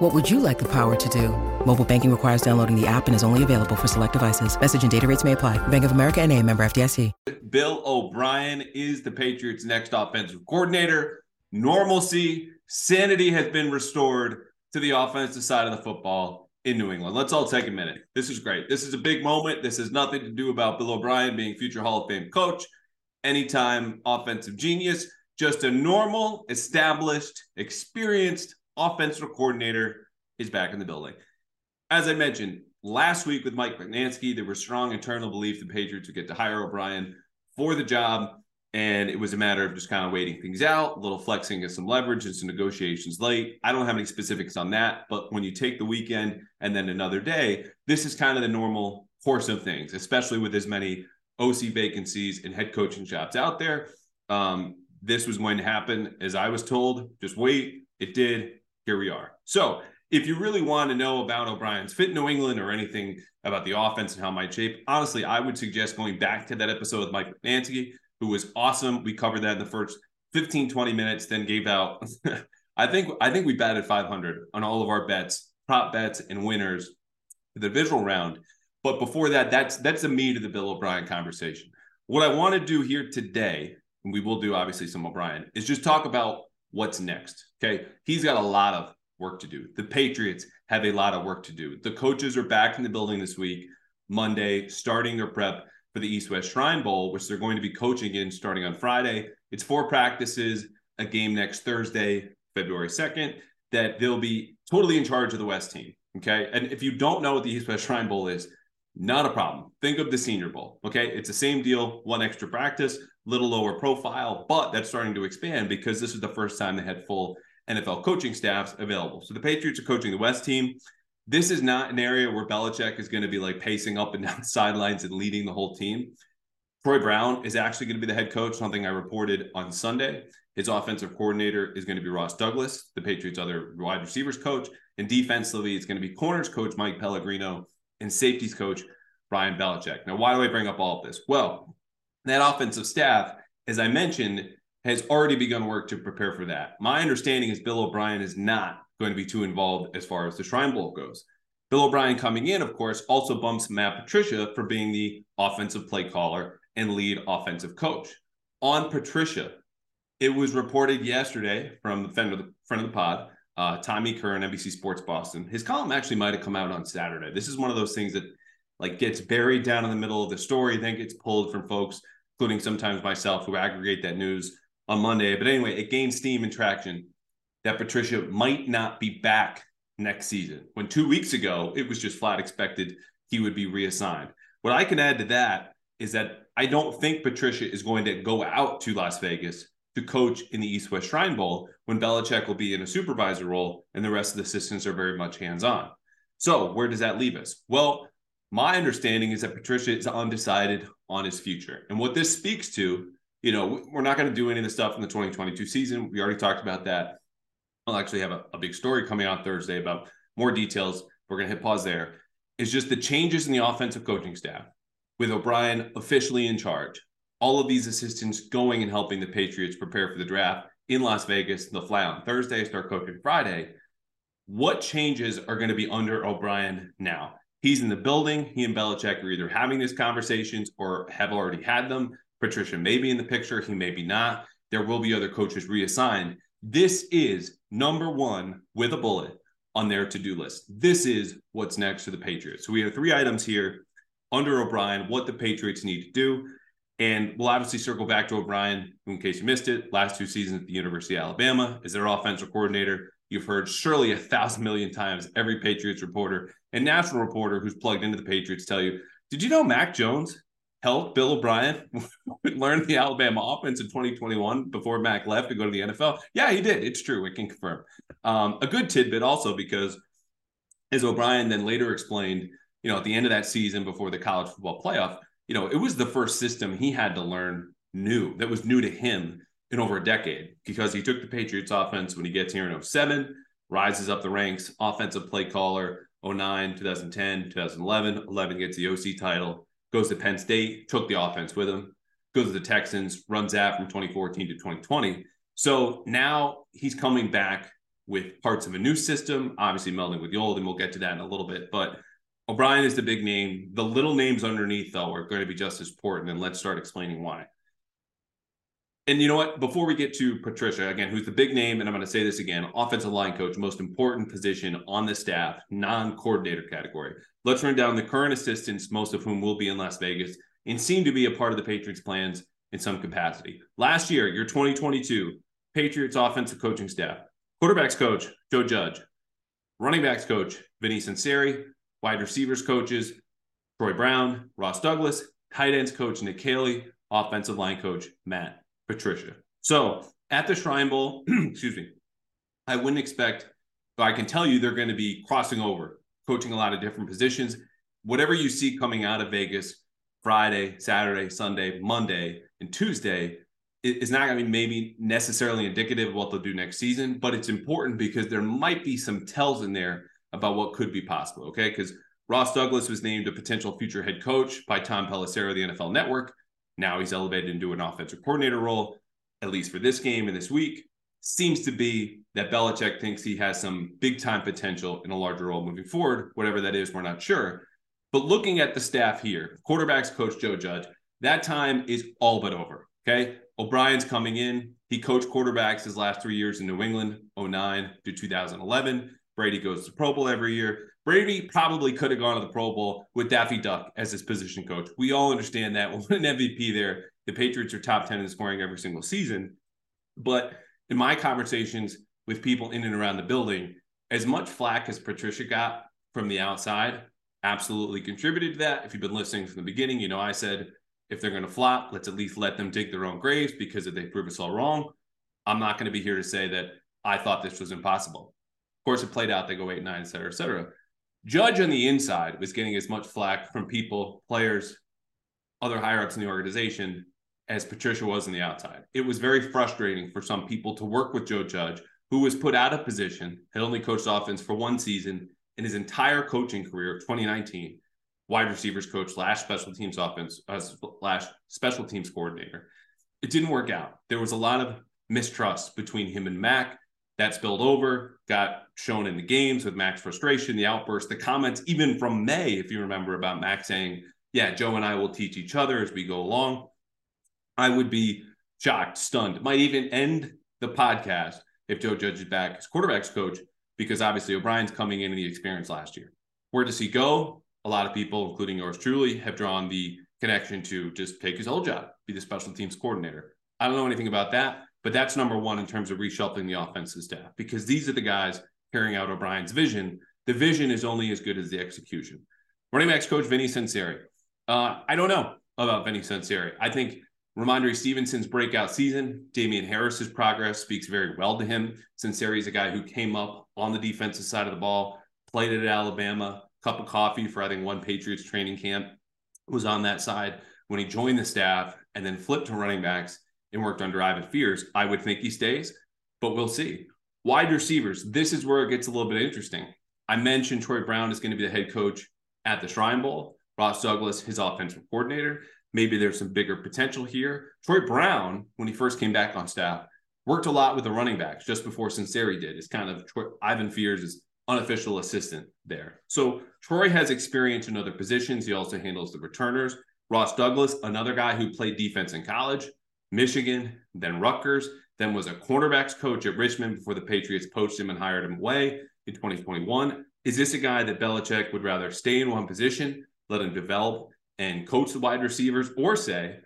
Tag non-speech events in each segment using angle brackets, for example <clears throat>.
What would you like the power to do? Mobile banking requires downloading the app and is only available for select devices. Message and data rates may apply. Bank of America and a member FDIC. Bill O'Brien is the Patriots' next offensive coordinator. Normalcy, sanity has been restored to the offensive side of the football in New England. Let's all take a minute. This is great. This is a big moment. This has nothing to do about Bill O'Brien being future Hall of Fame coach, anytime offensive genius, just a normal, established, experienced offensive coordinator is back in the building. As I mentioned last week with Mike Mutnansky, there was strong internal belief the Patriots would get to hire O'Brien for the job. And it was a matter of just kind of waiting things out, a little flexing of some leverage and some negotiations late. I don't have any specifics on that, but when you take the weekend and then another day, this is kind of the normal course of things, especially with as many OC vacancies and head coaching jobs out there. Um, this was going to happen, as I was told. Just wait. It did. Here we are. So, if you really want to know about O'Brien's fit New England or anything about the offense and how it might shape, honestly, I would suggest going back to that episode with Mike Mutnansky who was awesome. We covered that in the first 15, 20 minutes, then gave out. <laughs> I think I think we batted 500 on all of our bets, prop bets, and winners the visual round. But before that, that's that's the meat of the Bill O'Brien conversation. What I want to do here today, and we will do obviously some O'Brien, is just talk about what's next. Okay, he's got a lot of work to do. The Patriots have a lot of work to do. The coaches are back in the building this week, Monday, starting their prep for the East West Shrine Bowl, which they're going to be coaching in starting on Friday. It's four practices, a game next Thursday, February 2nd, that they'll be totally in charge of the West team. Okay. And if you don't know what the East West Shrine Bowl is, not a problem. Think of the Senior Bowl. Okay. It's the same deal, one extra practice, little lower profile, but that's starting to expand because this is the first time they had full NFL coaching staffs available. So the Patriots are coaching the West team this is not an area where Belichick is going to be like pacing up and <laughs> down the sidelines and leading the whole team. Troy Brown is actually going to be the head coach, something I reported on Sunday. His offensive coordinator is going to be Ross Douglas, the Patriots' other wide receivers coach. And defensively, it's going to be corners coach Mike Pellegrino and safeties coach Brian Belichick. Now, why do I bring up all of this? Well, that offensive staff, as I mentioned, has already begun work to prepare for that. My understanding is Bill O'Brien is not going to be too involved as far as the Shrine Bowl goes. Bill O'Brien coming in, of course, also bumps Matt Patricia for being the offensive play caller and lead offensive coach. On Patricia, it was reported yesterday from the of the, friend of the pod, uh, Tommy Curran, NBC Sports Boston. His column actually might have come out on Saturday. This is one of those things that like gets buried down in the middle of the story, then gets pulled from folks, including sometimes myself, who aggregate that news on Monday. But anyway, it gained steam and traction that Patricia might not be back next season. When two weeks ago, it was just flat expected he would be reassigned. What I can add to that is that I don't think Patricia is going to go out to Las Vegas to coach in the East West Shrine Bowl when Belichick will be in a supervisor role and the rest of the assistants are very much hands on. So, where does that leave us? Well, my understanding is that Patricia is undecided on his future. And what this speaks to, you know, we're not going to do any of the stuff in the 2022 season. We already talked about that. I'll actually have a, a big story coming out Thursday about more details. We're going to hit pause there. Is just the changes in the offensive coaching staff with O'Brien officially in charge. All of these assistants going and helping the Patriots prepare for the draft in Las Vegas. They'll fly on Thursday, start coaching Friday. What changes are going to be under O'Brien now? He's in the building. He and Belichick are either having these conversations or have already had them. Patricia may be in the picture. He may be not. There will be other coaches reassigned. This is number one with a bullet on their to do list. This is what's next to the Patriots. So we have three items here under O'Brien, what the Patriots need to do. And we'll obviously circle back to O'Brien in case you missed it. Last two seasons at the University of Alabama is their offensive coordinator. You've heard surely a thousand million times every Patriots reporter and national reporter who's plugged into the Patriots tell you, did you know Mac Jones helped Bill O'Brien <laughs> learn the Alabama offense in 2021 before Mac left to go to the NFL? Yeah, he did. It's true. We can confirm. Um, a good tidbit also because, as O'Brien then later explained, you know, at the end of that season before the college football playoff, you know, it was the first system he had to learn new that was new to him in over a decade because he took the Patriots offense when he gets here in 07, rises up the ranks, offensive play caller, 09, 2010, 2011, 11 gets the OC title, goes to Penn State, took the offense with him, goes to the Texans, runs that from 2014 to 2020. So now he's coming back with parts of a new system, obviously melding with the old, and we'll get to that in a little bit. But O'Brien is the big name. The little names underneath, though, are going to be just as important. And let's start explaining why. And you know what? Before we get to Patricia, again, who's the big name, and I'm going to say this again offensive line coach, most important position on the staff, non coordinator category. Let's run down the current assistants, most of whom will be in Las Vegas and seem to be a part of the Patriots' plans in some capacity. Last year, your 2022 Patriots offensive coaching staff, quarterbacks coach, Joe Judge, running backs coach, Vinny Sunseri, wide receivers coaches, Troy Brown, Ross Douglas, tight ends coach, Nick Caley, offensive line coach, Matt Patricia. So at the Shrine Bowl, <clears throat> excuse me, I wouldn't expect, but I can tell you they're going to be crossing over, coaching a lot of different positions. Whatever you see coming out of Vegas Friday, Saturday, Sunday, Monday, and Tuesday is not going to be maybe necessarily indicative of what they'll do next season, but it's important because there might be some tells in there about what could be possible. Okay. Because Ross Douglas was named a potential future head coach by Tom Pelissero, the NFL Network. Now he's elevated into an offensive coordinator role, at least for this game and this week. Seems to be that Belichick thinks he has some big time potential in a larger role moving forward. Whatever that is, we're not sure. But looking at the staff here, quarterbacks coach Joe Judge, that time is all but over. Okay. O'Brien's coming in. He coached quarterbacks his last three years in New England, 09 to 2011. Brady goes to Pro Bowl every year. Brady probably could have gone to the Pro Bowl with Daffy Duck as his position coach. We all understand that. <laughs> We'll an MVP there. The Patriots are top 10 in scoring every single season. But in my conversations with people in and around the building, as much flack as Patricia got from the outside, absolutely contributed to that. If you've been listening from the beginning, you know I said if they're going to flop, let's at least let them dig their own graves because if they prove us all wrong, I'm not going to be here to say that I thought this was impossible. Of course, it played out. They go eight, nine, et cetera, et cetera. Judge on the inside was getting as much flack from people, players, other higher ups in the organization as Patricia was on the outside. It was very frustrating for some people to work with Joe Judge, who was put out of position, had only coached offense for one season in his entire coaching career, 2019, wide receivers coach slash special teams offense uh, slash special teams coordinator. It didn't work out. There was a lot of mistrust between him and Mac that spilled over, got shown in the games with Mac's frustration, the outburst, the comments, even from May, if you remember, about Mac's saying, Yeah, Joe and I will teach each other as we go along. I would be shocked, stunned. might even end the podcast if Joe Judge is back as quarterbacks coach, because obviously O'Brien's coming in the experience last year. Where does he go? A lot of people, including yours truly, have drawn the connection to just take his old job, be the special teams coordinator. I don't know anything about that. But that's number one in terms of reshuffling the offensive staff because these are the guys carrying out O'Brien's vision. The vision is only as good as the execution. Running backs coach Vinny Sunseri. Uh, I don't know about Vinny Sunseri. I think Rhamondre Stevenson's breakout season, Damien Harris's progress speaks very well to him. Sunseri is a guy who came up on the defensive side of the ball, played at Alabama, cup of coffee for I think one Patriots training camp, was on that side when he joined the staff and then flipped to running backs and worked under Ivan Fears. I would think he stays, but we'll see. Wide receivers, this is where it gets a little bit interesting. I mentioned Troy Brown is going to be the head coach at the Shrine Bowl. Ross Douglas, his offensive coordinator. Maybe there's some bigger potential here. Troy Brown, when he first came back on staff, worked a lot with the running backs just before Sunseri did. It's kind of Troy, Ivan Fears' unofficial assistant there. So Troy has experience in other positions. He also handles the returners. Ross Douglas, another guy who played defense in college, Michigan, then Rutgers, then was a cornerbacks coach at Richmond before the Patriots poached him and hired him away in 2021. Is this a guy that Belichick would rather stay in one position, let him develop and coach the wide receivers, or say,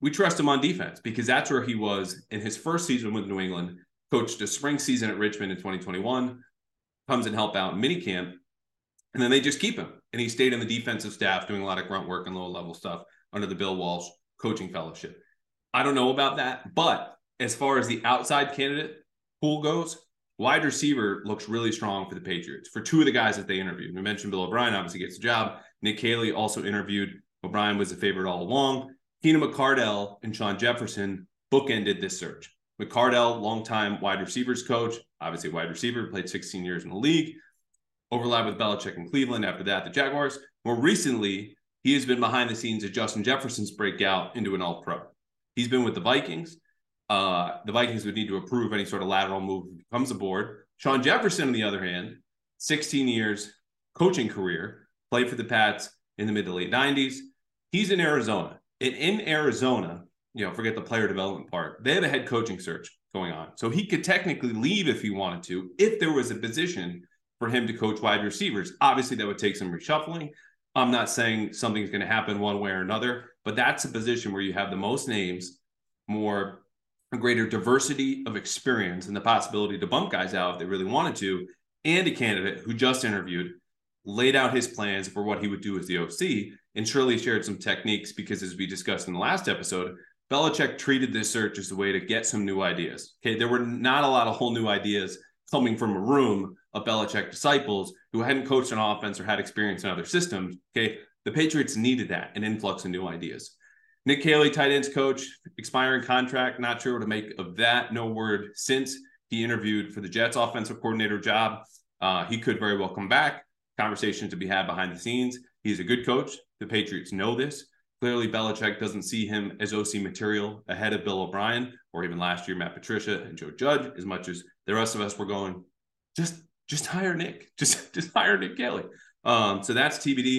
we trust him on defense? Because that's where he was in his first season with New England, coached a spring season at Richmond in 2021, comes and help out in minicamp, and then they just keep him. And he stayed in the defensive staff doing a lot of grunt work and low level stuff under the Bill Walsh coaching fellowship. I don't know about that. But as far as the outside candidate pool goes, wide receiver looks really strong for the Patriots for two of the guys that they interviewed. We mentioned Bill O'Brien obviously gets the job. Nick Caley also interviewed O'Brien was the favorite all along. Keenan McCardell and Shawn Jefferson bookended this search. McCardell, longtime wide receivers coach, obviously wide receiver, played 16 years in the league, overlap with Belichick in Cleveland. After that, the Jaguars. More recently, he has been behind the scenes at Justin Jefferson's breakout into an all pro. He's been with the Vikings. Uh, the Vikings would need to approve any sort of lateral move if comes aboard. Shawn Jefferson, on the other hand, 16 years coaching career, played for the Pats in the mid to late 90s. He's in Arizona. And in Arizona, you know, forget the player development part, they have a head coaching search going on. So he could technically leave if he wanted to, if there was a position for him to coach wide receivers. Obviously, that would take some reshuffling. I'm not saying something's going to happen one way or another, but that's a position where you have the most names, more a greater diversity of experience, and the possibility to bump guys out if they really wanted to, and a candidate who just interviewed laid out his plans for what he would do as the OC, and Shirley shared some techniques because, as we discussed in the last episode, Belichick treated this search as a way to get some new ideas. Okay, there were not a lot of whole new ideas coming from a room of Belichick disciples who hadn't coached an offense or had experience in other systems. Okay, the Patriots needed that an influx of new ideas. Nick Caley, tight ends coach, expiring contract. Not sure what to make of that. No word since he interviewed for the Jets offensive coordinator job. Uh, he could very well come back. Conversation to be had behind the scenes. He's a good coach. The Patriots know this. Clearly, Belichick doesn't see him as OC material ahead of Bill O'Brien or even last year Matt Patricia and Joe Judge, as much as the rest of us were going, just just hire Nick, <laughs> just just hire Nick Kelly. Um, so that's TBD.